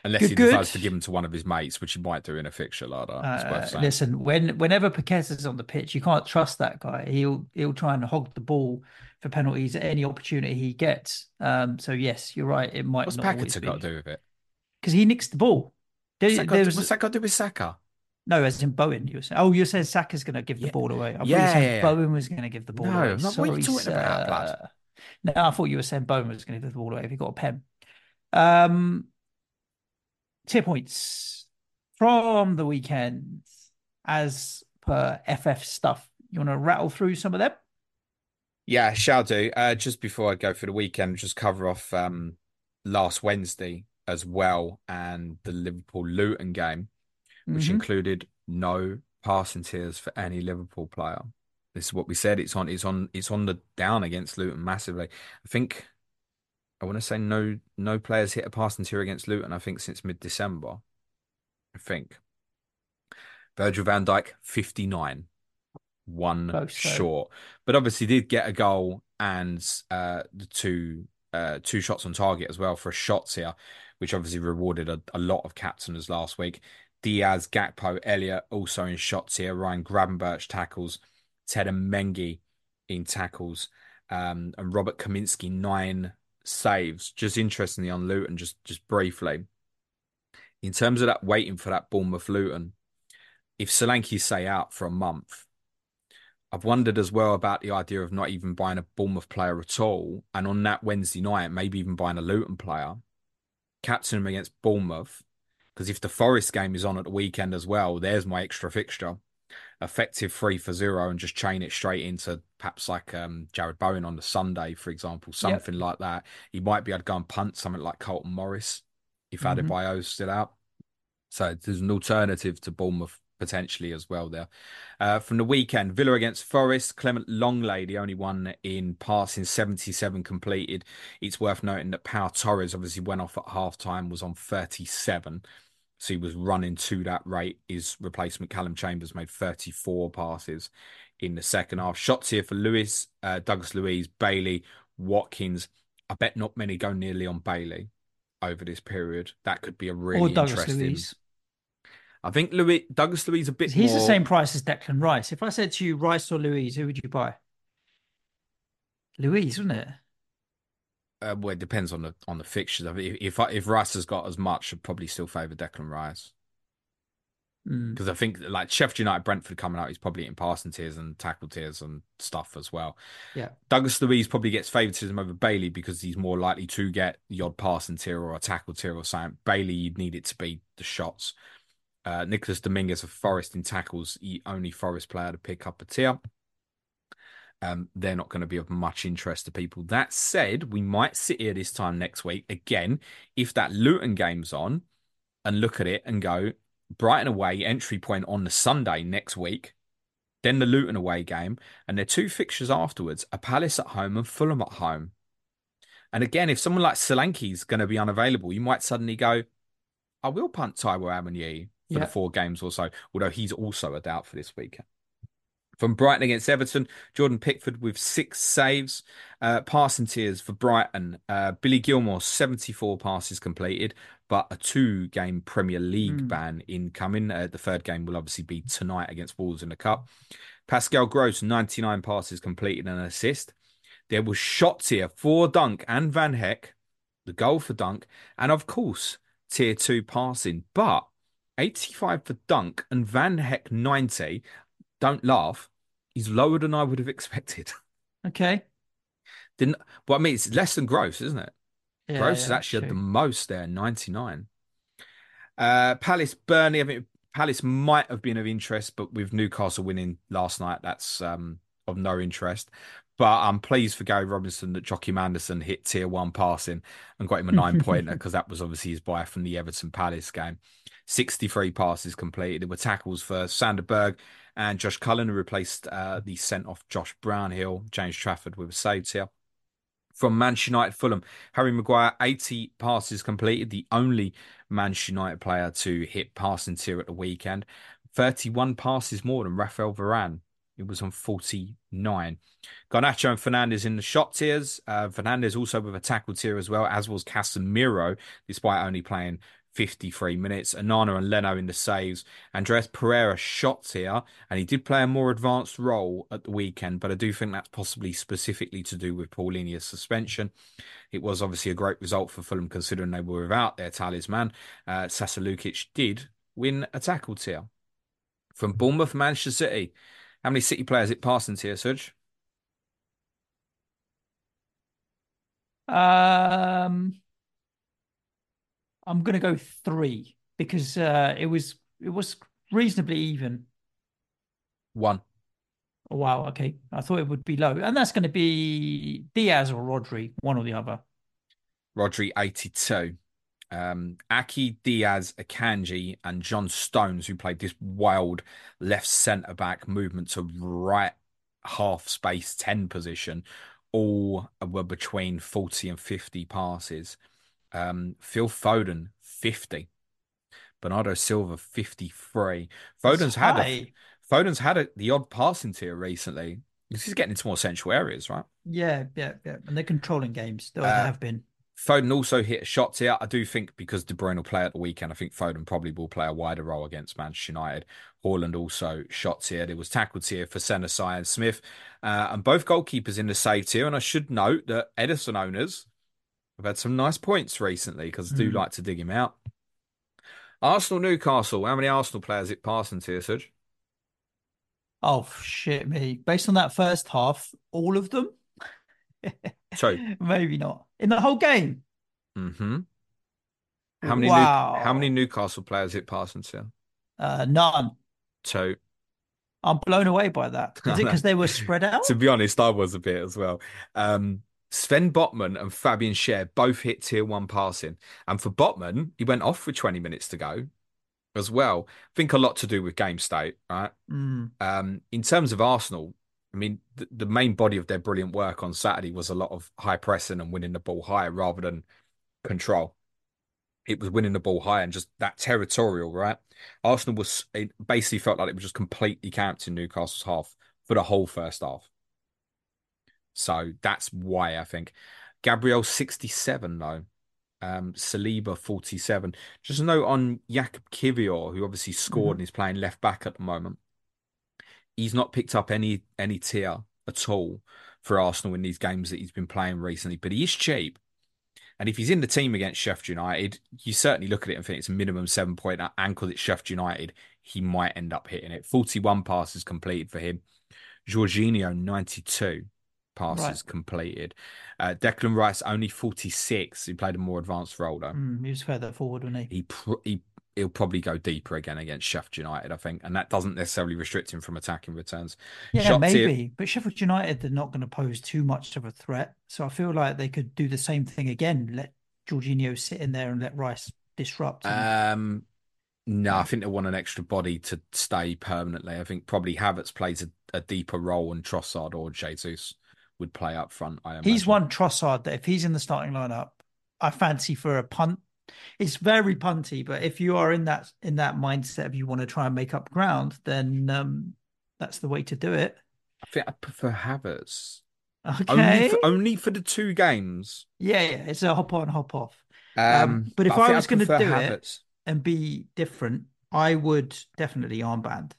Unless good, he decides to give him to one of his mates, which he might do in a fixture like that. Uh, listen, when whenever is on the pitch, you can't trust that guy. He'll he'll try and hog the ball for penalties at any opportunity he gets. Um, so yes, you're right. It might. What's Paqueta got to do with it? Because he nicks the ball. There, what's, that got, was... what's that got to do with Saka? No, as in Bowen. You were saying. Oh, you said Saka's going to give the yeah. ball away. I yeah, yeah, yeah, Bowen was going to give the ball no, away. No, what are you talking about, No, I thought you were saying Bowen was going to give the ball away if he got a pen. Um, tier points from the weekend as per FF stuff. You want to rattle through some of them? Yeah, shall do. Uh, just before I go for the weekend, just cover off um, last Wednesday as well and the Liverpool Luton game, which mm-hmm. included no passing tiers for any Liverpool player. This is what we said. It's on. It's on. It's on the down against Luton massively. I think I want to say no no players hit a passing tier against Luton, I think, since mid December. I think. Virgil van Dijk, 59. One Close, short. But obviously did get a goal and uh, the two uh, two shots on target as well for shots tier, which obviously rewarded a, a lot of captainers last week. Diaz, Gakpo, Elliott also in shots tier. Ryan Gravenberch tackles. Teden Mengi in tackles. Um, and Robert Kaminski, nine saves. Just interestingly on Luton, just just briefly. In terms of that waiting for that Bournemouth Luton, if Solanke say out for a month, I've wondered as well about the idea of not even buying a Bournemouth player at all, and on that Wednesday night, maybe even buying a Luton player, captain him against Bournemouth, because if the Forest game is on at the weekend as well, there's my extra fixture. effective three for zero and just chain it straight into perhaps like um, Jarrod Bowen on the Sunday, for example, something yep. like that. He might be able to go and punt something like Carlton Morris if mm-hmm. Adebayo's still out. So there's an alternative to Bournemouth potentially as well there. Uh, from the weekend, Villa against Forest, Clément Lenglet, the only one in passing, 77 completed. It's worth noting that Pau Torres obviously went off at half time, was on 37. So he was running to that rate. His replacement, Calum Chambers, made 34 passes in the second half. Shots tier for Lewis, uh, Douglas Luiz, Bailey, Watkins. I bet not many go near Leon Bailey over this period. That could be a really interesting. I think Louis Douglas Luiz a bit. He's more... the same price as Declan Rice. If I said to you Rice or Luiz, who would you buy? Luiz, wouldn't it? Uh, well, it depends on the on the fixtures. If if, if Rice has got as much, I'd probably still favour Declan Rice because mm. I think like Sheffield United, Brentford coming out, he's probably in passing tiers and tackle tiers and stuff as well. Yeah, Douglas Luiz probably gets favouritism over Bailey because he's more likely to get the odd passing tier or a tackle tier or something. Bailey, you'd need it to be the shots. Uh, Nicholas Dominguez of Forest in tackles, the only Forest player to pick up a tier. Um, they're not going to be of much interest to people. That said, we might sit here this time next week again if that Luton game's on and look at it and go Brighton away entry point on the Sunday next week, then the Luton away game, and their two fixtures afterwards are Palace at home and Fulham at home. And again, if someone like Solanke's going to be unavailable, you might suddenly go, I will punt Taiwo Awoniyi for the four games or so, although he's also a doubt for this weekend. From Brighton against Everton, Jordan Pickford with six saves. Uh, passing tiers for Brighton. Uh, Billy Gilmour, 74 passes completed, but a two game Premier League mm. ban incoming. Uh, the third game will obviously be tonight against Wolves in the Cup. Pascal Gross, 99 passes completed and an assist. There was shots tier for Dunk and Van Hecke, the goal for Dunk, and of course, tier two passing. But 85 for Dunk and Van Hecke 90 don't laugh. He's lower than I would have expected. Okay. Didn't but I mean it's less than gross, isn't it? Yeah, gross yeah, is actually at the most there, 99. Uh Palace Burnley, I mean Palace might have been of interest, but with Newcastle winning last night, that's um of no interest. But I'm pleased for Gary Robinson that Joachim Andersen hit tier one passing and got him a nine pointer because that was obviously his buy from the Everton Palace game. 63 passes completed. There were tackles for Sander Berge and Josh Cullen, replaced uh, the sent off Josh Brownhill, James Trafford with a save tier. From Manchester United Fulham, Harry Maguire, 80 passes completed, the only Manchester United player to hit passing tier at the weekend. 31 passes more than Rafael Varane. It was on 49. Garnacho and Fernandes in the shot tiers. Uh, Fernandes also with a tackle tier as well, as was Casemiro, despite only playing 53 minutes. Onana and Leno in the saves. Andreas Pereira shots tier, and he did play a more advanced role at the weekend, but I do think that's possibly specifically to do with Palhinha's suspension. It was obviously a great result for Fulham considering they were without their talisman. Uh, Sasa Lukic did win a tackle tier. From Bournemouth, Manchester City. How many City players it passing tier, Suj? Um, I'm going to go three because uh, it was it was reasonably even. One. Oh, wow. Okay, I thought it would be low, and that's going to be Dias or Rodri, one or the other. Rodri, eighty-two. Um, Aké Dias, Akanji, and John Stones, who played this wild left centre back movement to right half space 10 position, all were between 40 and 50 passes. Um, Phil Foden, 50. Bernardo Silva, 53. Foden's had a, Foden's had a, the odd passing tier recently. He's getting into more central areas, right? Yeah, yeah, yeah. And they're controlling games. They uh, have been. Foden also hit a shot tier. I do think because De Bruyne will play at the weekend, I think Foden probably will play a wider role against Manchester United. Haaland also shots tier. There was tackled here for Senesi and Smith. Uh, and both goalkeepers in the save tier. And I should note that Ederson owners have had some nice points recently because I do mm. like to dig him out. Arsenal Newcastle. How many Arsenal players it passing to you, Suj? Oh shit me. Based on that first half, all of them? So maybe not. In the whole game. Mm-hmm. How many wow. New, how many Newcastle players it passing to? Uh none. Two. I'm blown away by that. Is it because they were spread out? to be honest, I was a bit as well. Um, Sven Botman and Fabian Schär both hit tier one passing. And for Botman, he went off with 20 minutes to go as well. I think a lot to do with game state, right? Mm. Um, in terms of Arsenal, I mean, the, the main body of their brilliant work on Saturday was a lot of high pressing and winning the ball high rather than control. It was winning the ball high and just that territorial, right? Arsenal was it basically felt like it was just completely camped in Newcastle's half for the whole first half. So that's why I think Gabriel 67 though. Um, Saliba 47. Just a note on Jakub Kiwior, who obviously scored Mhm. and is playing left back at the moment. He's not picked up any any tier at all for Arsenal in these games that he's been playing recently, but he is cheap. And if he's in the team against Sheffield United, you certainly look at it and think it's a minimum seven point and because it's Sheffield United, he might end up hitting it. 41 passes completed for him. Jorginho, 92 passes Right. completed. Uh, Declan Rice, only 46. He played a more advanced role, though. Mm, he was further forward, wasn't he? He, pr- he He'll probably go deeper again against Sheffield United, I think, and that doesn't necessarily restrict him from attacking returns. Yeah, Shot tier- maybe. But Sheffield United, they're not going to pose too much of a threat. So I feel like they could do the same thing again. Let Jorginho sit in there and let Rice disrupt. Um, no, I think they want an extra body to stay permanently. I think probably Havertz plays a, a deeper role, and Trossard or Jesus would play up front. I he's one Trossard that if he's in the starting lineup, I fancy for a punt. It's very punty, but if you are in that in that mindset of you want to try and make up ground, then um, that's the way to do it. I think I prefer Havertz Okay. only for, only for the two games. Yeah, yeah, it's a hop on, hop off. Um, Um, but if I think was gonna prefer do it- and be different, I would definitely armband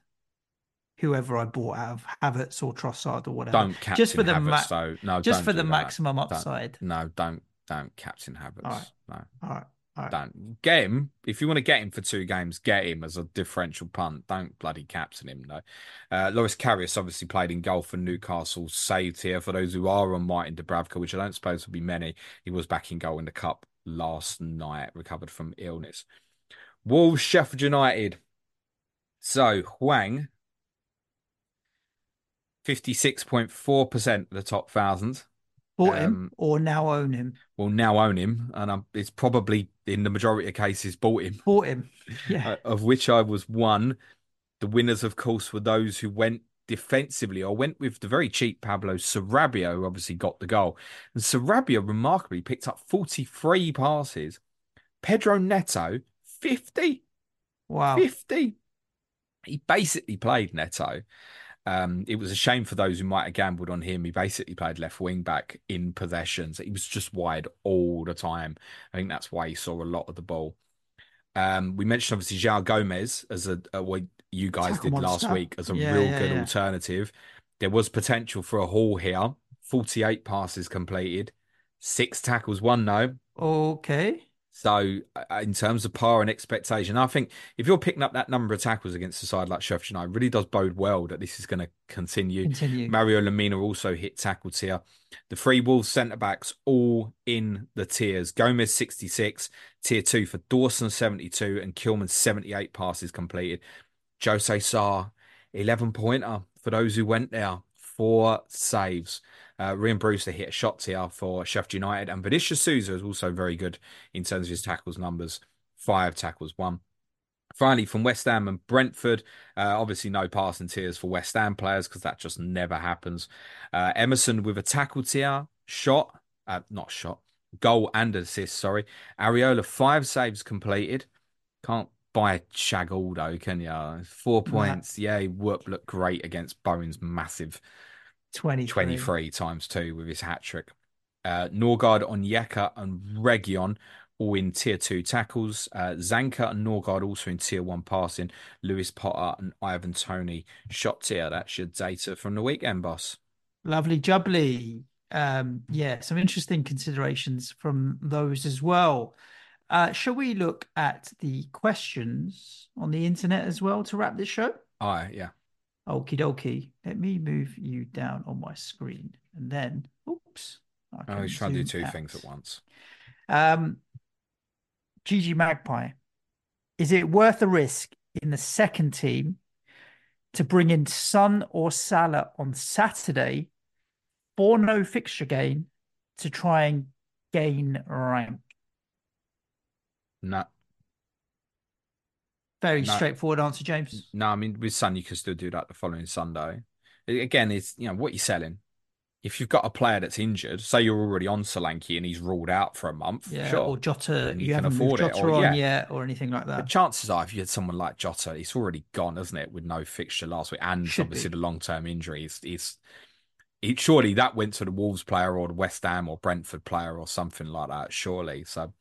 whoever I bought out of Havertz or Trossard or whatever. don't captain just for the Havertz ma- though. No, just don't for the that. maximum Don't- upside. No, don't don't captain Havertz. Alright. No, All right, all right. don't get him. If you want to get him for two games, get him as a differential punt. Don't bloody captain him though. Uh, Loris Karius obviously played in goal for Newcastle. Save tier for those who are on Martin Dubravka, which I don't suppose will be many. He was back in goal in the cup last night, recovered from illness. Wolves, Sheffield United. So Hwang, fifty-six point four percent of the top thousand Bought him Um, or now own him. Well, now own him, and um, it's probably in the majority of cases bought him. Bought him. Yeah. uh, of which I was one. The winners, of course, were those who went defensively or went with the very cheap Pablo Sarabia, who obviously got the goal. And Sarabia remarkably picked up 43 passes. Pedro Neto, 50. wow. 50. He basically played Neto. Um, it was a shame for those who might have gambled on him. He basically played left wing back in possessions. He was just wide all the time. I think that's why he saw a lot of the ball. Um, we mentioned obviously João Gomes as a, a what you guys did last week as a Yeah, real yeah, good yeah. alternative. There was potential for a haul here. 48 passes completed, six tackles, one no. Okay. So, uh, in terms of par and expectation, I think if you're picking up that number of tackles against a side like Sheffield United, it really does bode well that this is going to continue. Continue. Mario Lemina also hit tackle tier. The three Wolves centre backs all in the tiers. Gomes 66, tier two for Dawson 72, and Kilman 78 passes completed. Jose Sá, 11 pointer for those who went there. Four saves. Uh, Ryan Brewster hit shots tier for Sheffield United, and Vinicius Souza is also very good in terms of his tackles numbers. Five tackles, one. Finally, from West Ham and Brentford, uh, obviously no passing tiers for West Ham players because that just never happens. Uh, Emerson with a tackle tier, shot, uh, not shot, goal and assist, sorry. Areola, five saves completed. Can't buy a Shagoldo, can you? Four Nah. points. Yeah, he worked, looked great against Bowen's massive 23. 23 times two with his hat trick. Uh, Nørgaard, Onyeka, and Region all in tier two tackles. Uh, Zanka and Nørgaard also in tier one passing. Lewis Potter and Ivan Toney shot tier. That's your data from the weekend, boss. Lovely jubbly. Um, yeah, some interesting considerations from those as well. Uh, shall we look at the questions on the internet as well to wrap this show? Oh, yeah. Okie dokie. Let me move you down on my screen and then, oops. I Oh, he's trying to do two out. things at once. Um, GG Magpie, is it worth a risk in the second team to bring in Son or Salah on Saturday for no fixture gain to try and gain rank? No, Very No. straightforward answer, James. no. I mean, with Son, you can still do that the following Sunday. Again, it's you know what you're selling. If you've got a player that's injured, say you're already on Solanke and he's ruled out for a month, Yeah, sure. or Jota, you, you can haven't afford it, or- on yeah. yet, or anything like But that. chances are, if you had someone like Jota, it's already gone, isn't it? With no fixture last week, and Should obviously be. the long term injuries. It's it surely that went to the Wolves player or the West Ham or Brentford player or something like that. Surely, so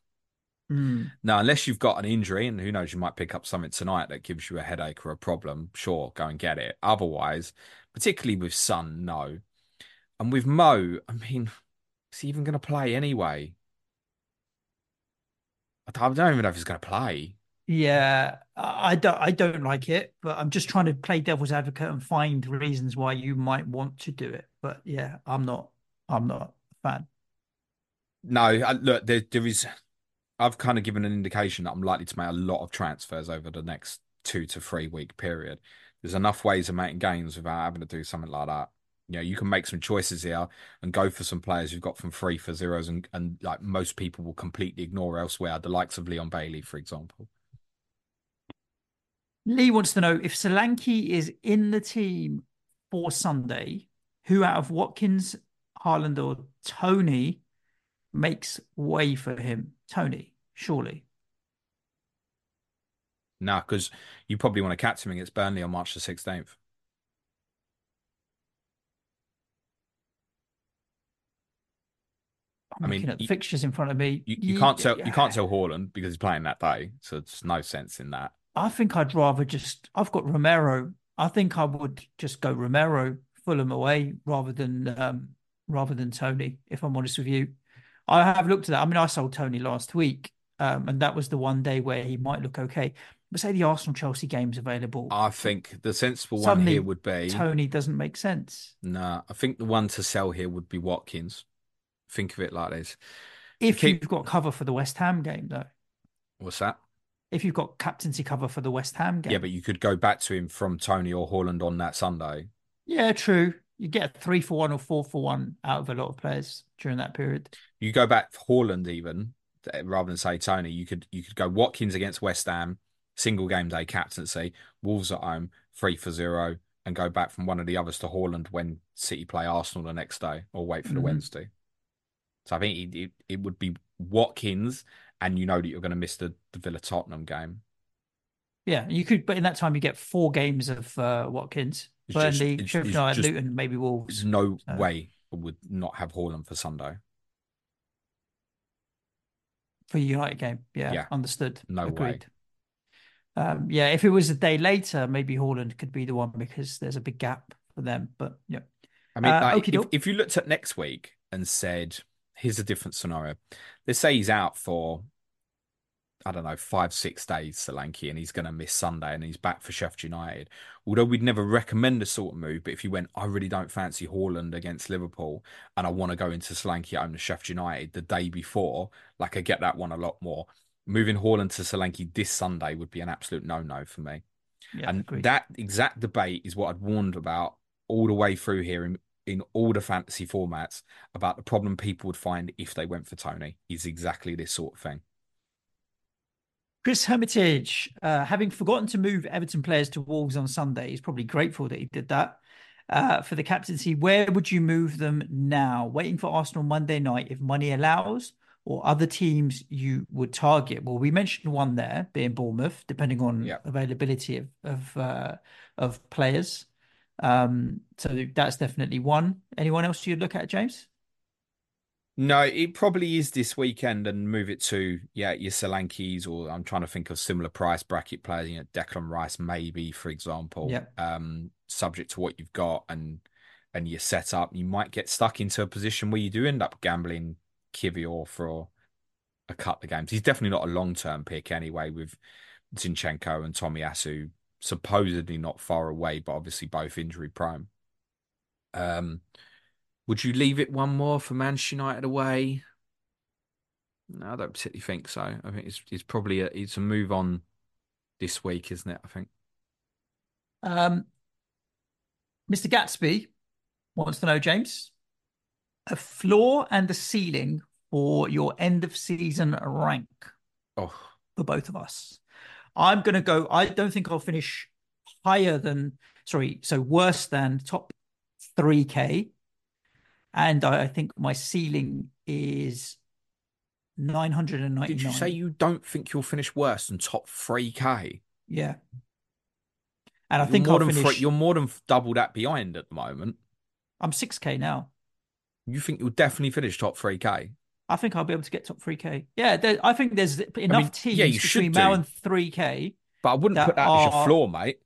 Mm. now unless you've got an injury, and who knows, you might pick up something tonight that gives you a headache or a problem. Sure, go and get it. Otherwise, particularly with Son, no. And with Mo, I mean, is he even going to play anyway? I don't even know if he's going to play. Yeah, I don't I don't like it, but I'm just trying to play devil's advocate and find reasons why you might want to do it. But yeah, I'm not I'm not a fan. No, I, look, there, there is. I've kind of given an indication that I'm likely to make a lot of transfers over the next two to three week period. There's enough ways of making gains without having to do something like that. You know, you can make some choices here and go for some players you've got from three for zeros, and, and like most people will completely ignore elsewhere, the likes of Leon Bailey, for example. Lee wants to know if Solanke is in the team for Sunday, who out of Watkins, Haaland, or Toney makes way for him? Toney, surely. Now, because you probably want to catch him against Burnley on March the 16th. I'm I mean, looking at the you- fixtures in front of me. You, you can't tell you can't tell Haaland because he's playing that day, so there's no sense in that. I think I'd rather just. I've got Romero. I think I would just go Romero, Fulham away, rather than um, rather than Toney. If I'm honest with you, I have looked at that. I mean, I sold Toney last week, um, and that was the one day where he might look okay. But say the Arsenal Chelsea game's available, I think the sensible one Suddenly, here would be Toney doesn't make sense. Nah, I think the one to sell here would be Watkins. Think of it like this. If keep- you've got cover for the West Ham game, though, What's that? if you've got captaincy cover for the West Ham game, Yeah, but you could go back to him from Toney or Haaland on that Sunday. yeah, true. You get a three for one or four for one out of a lot of players during that period. You go back Haaland. even rather than say Toney. You could you could go Watkins against West Ham, single game day captaincy, Wolves at home, three for zero, and go back from one of the others to Haaland when City play Arsenal the next day, or wait for the Mhm. Wednesday. So I think it, it, it would be Watkins, and you know that you're going to miss the, the Villa Tottenham game. Yeah, you could, but in that time you get four games of uh, Watkins, It's just- Burnley, it's- Sheffield United, just- Luton, maybe Wolves. There's no So- way I would not have Haaland for Sunday. for United game. Yeah, Yeah. understood. No way. Agreed. Um, yeah, if it was a day later, maybe Haaland could be the one because there's a big gap for them. But yeah, I mean, Uh, like, if, if you looked at next week and said, here's a different scenario. Let's say he's out for, I don't know, five, six days, Solanke, and he's going to miss Sunday and he's back for Sheffield United. Although we'd never recommend a sort of move, but if you went, I really don't fancy Haaland against Liverpool and I want to go into Solanke at home to Sheffield United the day before, like I get that one a lot more. Moving Haaland to Solanke this Sunday would be an absolute no-no for me. yeah, and agreed. that exact debate is what I'd warned about all the way through here in, in all the fantasy formats about the problem people would find if they went for Toney is exactly this sort of thing. Chris Hermitage, uh, having forgotten to move Everton players to Wolves on Sunday, he's probably grateful that he did that. Uh, for the captaincy, where would you move them now? Waiting for Arsenal Monday night if money allows, or other teams you would target? Well, we mentioned one there, being Bournemouth, depending on Yeah. availability of of, uh, of players. Um, so that's definitely one. Anyone else you'd look at, James? No, it probably is this weekend and move it to, yeah, your Solankis or I'm trying to think of similar price bracket players, you know, Declan Rice, maybe, for example. Yeah. Um, subject to what you've got and and your setup, you might get stuck into a position where you do end up gambling Kiwior for a couple of games. He's definitely not a long term pick anyway, with Zinchenko and Tomiyasu supposedly not far away, but obviously both injury prone. Um, would you leave it one more for Manchester United away? No, I don't particularly think so. I think it's it's probably a it's a move on this week, isn't it? I think. Um, Mr. Gatsby wants to know, James, a floor and a ceiling for your end of season rank Oh, for both of us. I'm going to go, I don't think I'll finish higher than, sorry, so worse than top 3K. And I, I think my ceiling is 999. did you say you don't think you'll finish worse than top three k? Yeah. And I You're think more I'll than finish, three, you're more than double that behind at the moment. I'm 6K now. You think you'll definitely finish top three k? I think I'll be able to get top 3K. Yeah, there, I think there's enough mean, teams yeah, you should between now and 3K. But I wouldn't put that as your floor, mate.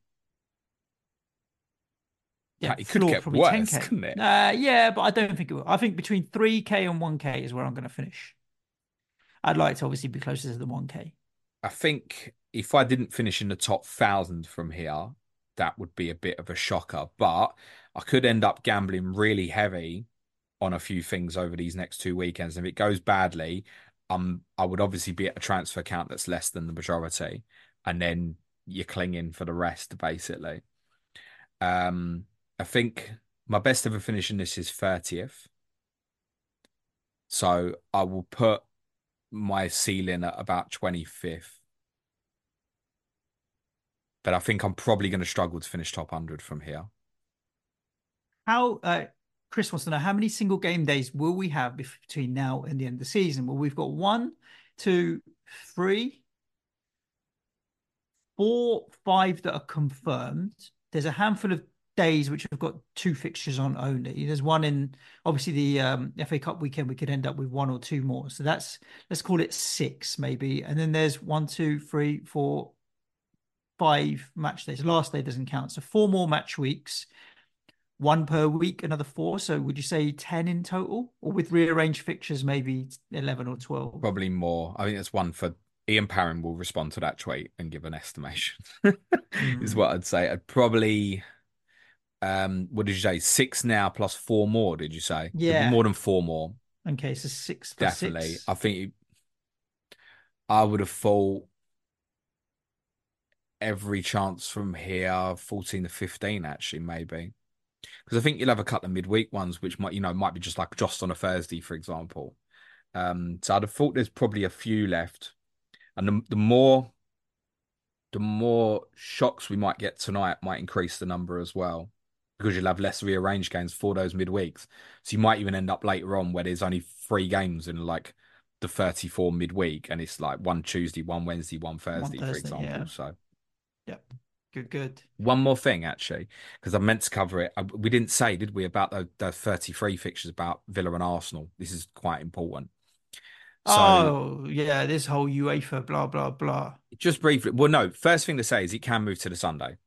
Yeah, It could get probably worse, 10K. couldn't it? Uh, yeah, but I don't think it will. I think between 3K and 1K is where I'm going to finish. I'd like to obviously be closer to the 1K. I think if I didn't finish in the top thousand from here, that would be a bit of a shocker. But I could end up gambling really heavy on a few things over these next two weekends. And if it goes badly, um, I would obviously be at a transfer count that's less than the majority, and then you're clinging for the rest, basically. Um, I think my best ever finish in this is thirtieth. So I will put my ceiling at about 25th. But I think I'm probably going to struggle to finish top 100 from here. How, uh, Chris wants to know how many single game days will we have between now and the end of the season? Well, we've got one, two, three, four, five that are confirmed. There's a handful of days which have got two fixtures on only. There's one in obviously the um, FA Cup weekend. We could end up with one or two more. So that's let's call it six maybe. And then there's one, two, three, four, five match days. Last day doesn't count. So four more match weeks. One per week, another four. So would you say 10 in total? Or with rearranged fixtures, maybe 11 or 12? Probably more. I think that's one for Ian Parron will respond to that tweet and give an estimation, is what I'd say. I'd probably, um, what did you say? Six now plus four more, did you say? Yeah. More than four more. Okay, so six Definitely. six. I think you- I would have thought every chance from here, 14 to 15, actually, maybe. Because I think you'll have a couple of midweek ones, which might, you know, might be just like just on a Thursday, for example. Um, so I'd have thought there's probably a few left. And the, the more the more shocks we might get tonight might increase the number as well. Because you'll have less rearranged games for those midweeks. So you might even end up later on where there's only three games in like the 34 midweek and it's like one Tuesday, one Wednesday, one Thursday, for Thursday, example. yeah. So Yep. Good, good. one more thing, actually, because I meant to cover it. We didn't say, did we, about the, the 33 fixtures about Villa and Arsenal? This is quite important. So, oh, yeah, this whole UEFA, blah, blah, blah. just briefly, well, no, first thing to say is it can move to the Sunday.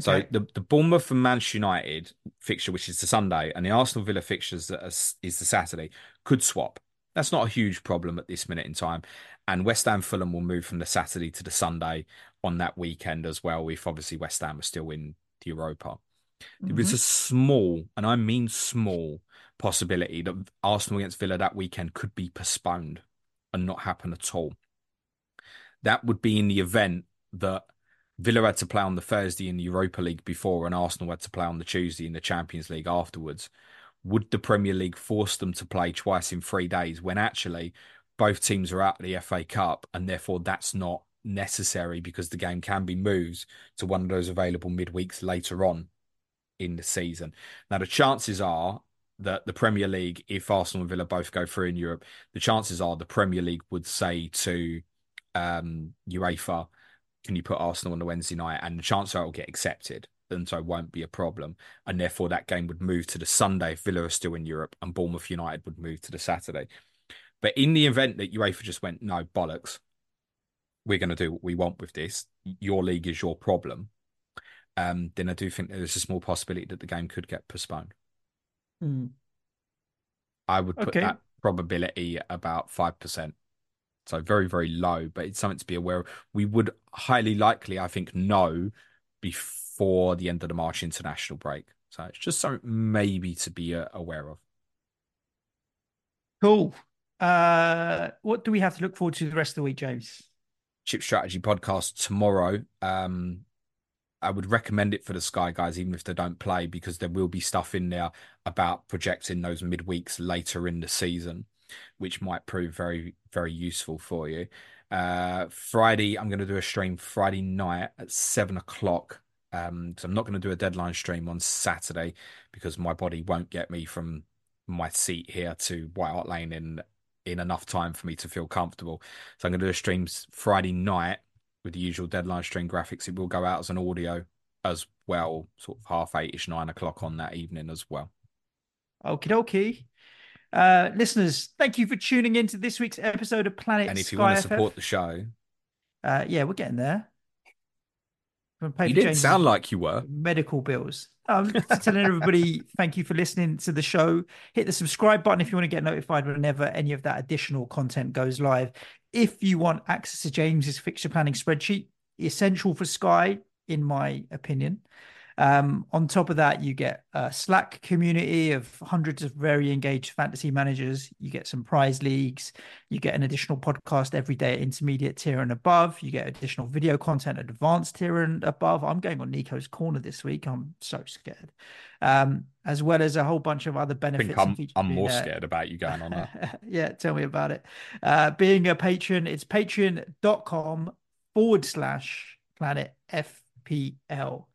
So the, the Bournemouth and Manchester United fixture, which is the Sunday, and the Arsenal Villa fixtures that is, is the Saturday, could swap. That's not a huge problem at this minute in time. And West Ham Fulham will move from the Saturday to the Sunday on that weekend as well, if obviously West Ham are still in the Europa. There is Mhm. a small, and I mean small, possibility that Arsenal against Villa that weekend could be postponed and not happen at all. That would be in the event that Villa had to play on the Thursday in the Europa League before and Arsenal had to play on the Tuesday in the Champions League afterwards. Would the Premier League force them to play twice in three days when actually both teams are out of the FA Cup and therefore that's not necessary because the game can be moved to one of those available midweeks later on in the season. Now, the chances are that the Premier League, if Arsenal and Villa both go through in Europe, the chances are the Premier League would say to um, UEFA, can you put Arsenal on the Wednesday night? And the chances are it will get accepted. And so it won't be a problem. And therefore, that game would move to the Sunday if Villa are still in Europe and Bournemouth United would move to the Saturday. But in the event that UEFA just went, no, bollocks, we're going to do what we want with this, your league is your problem, um, then I do think there's a small possibility that the game could get postponed. Mm. I would put Okay. that probability about 5%. So very, very low, but it's something to be aware of. We would highly likely, I think, know before the end of the March international break. So it's just something maybe to be uh, aware of. Cool. Uh, what do we have to look forward to the rest of the week, James? Chip Strategy podcast tomorrow. Um, I would recommend it for the Sky guys, even if they don't play, because there will be stuff in there about projecting those midweeks later in the season, which might prove very, very useful for you. Uh, Friday, I'm going to do a stream Friday night at seven o'clock. Um, so I'm not going to do a deadline stream on Saturday because my body won't get me from my seat here to White Hart Lane in in enough time for me to feel comfortable. So I'm going to do a stream Friday night with the usual deadline stream graphics. It will go out as an audio as well, sort of half eight ish, nine o'clock on that evening as well. Okie dokie. Uh, listeners, thank you for tuning in to this week's episode of Planet And if you Sky want to FF. support the show, uh, yeah, we're getting there. You didn't James' sound like you were. medical bills. Um, just telling everybody thank you for listening to the show. Hit the subscribe button if you want to get notified whenever any of that additional content goes live. If you want access to James's fixture planning spreadsheet, essential for Sky, in my opinion. Um, on top of that, you get a Slack community of hundreds of very engaged fantasy managers. You get some prize leagues. You get an additional podcast every day at intermediate tier and above. You get additional video content at advanced tier and above. I'm going on Nico's corner this week. I'm so scared. Um, as well as a whole bunch of other I benefits. think I'm, I'm more there. scared about you going on that. yeah, tell me about it. Uh, being a patron, it's patreon.com forward slash planet FPL.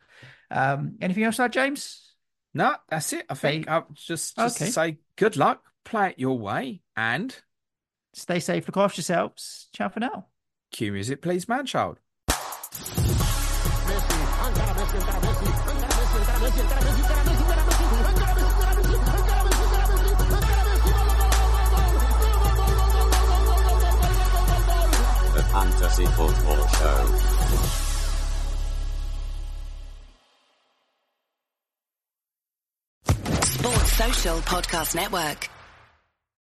Um, anything else, to add, James? No, that's it. I think I'll just, just Okay. say good luck, play it your way, and Stay safe, look after yourselves. Ciao for now. cue music, please, man child. The Fantasy Football Show. Podcast Network.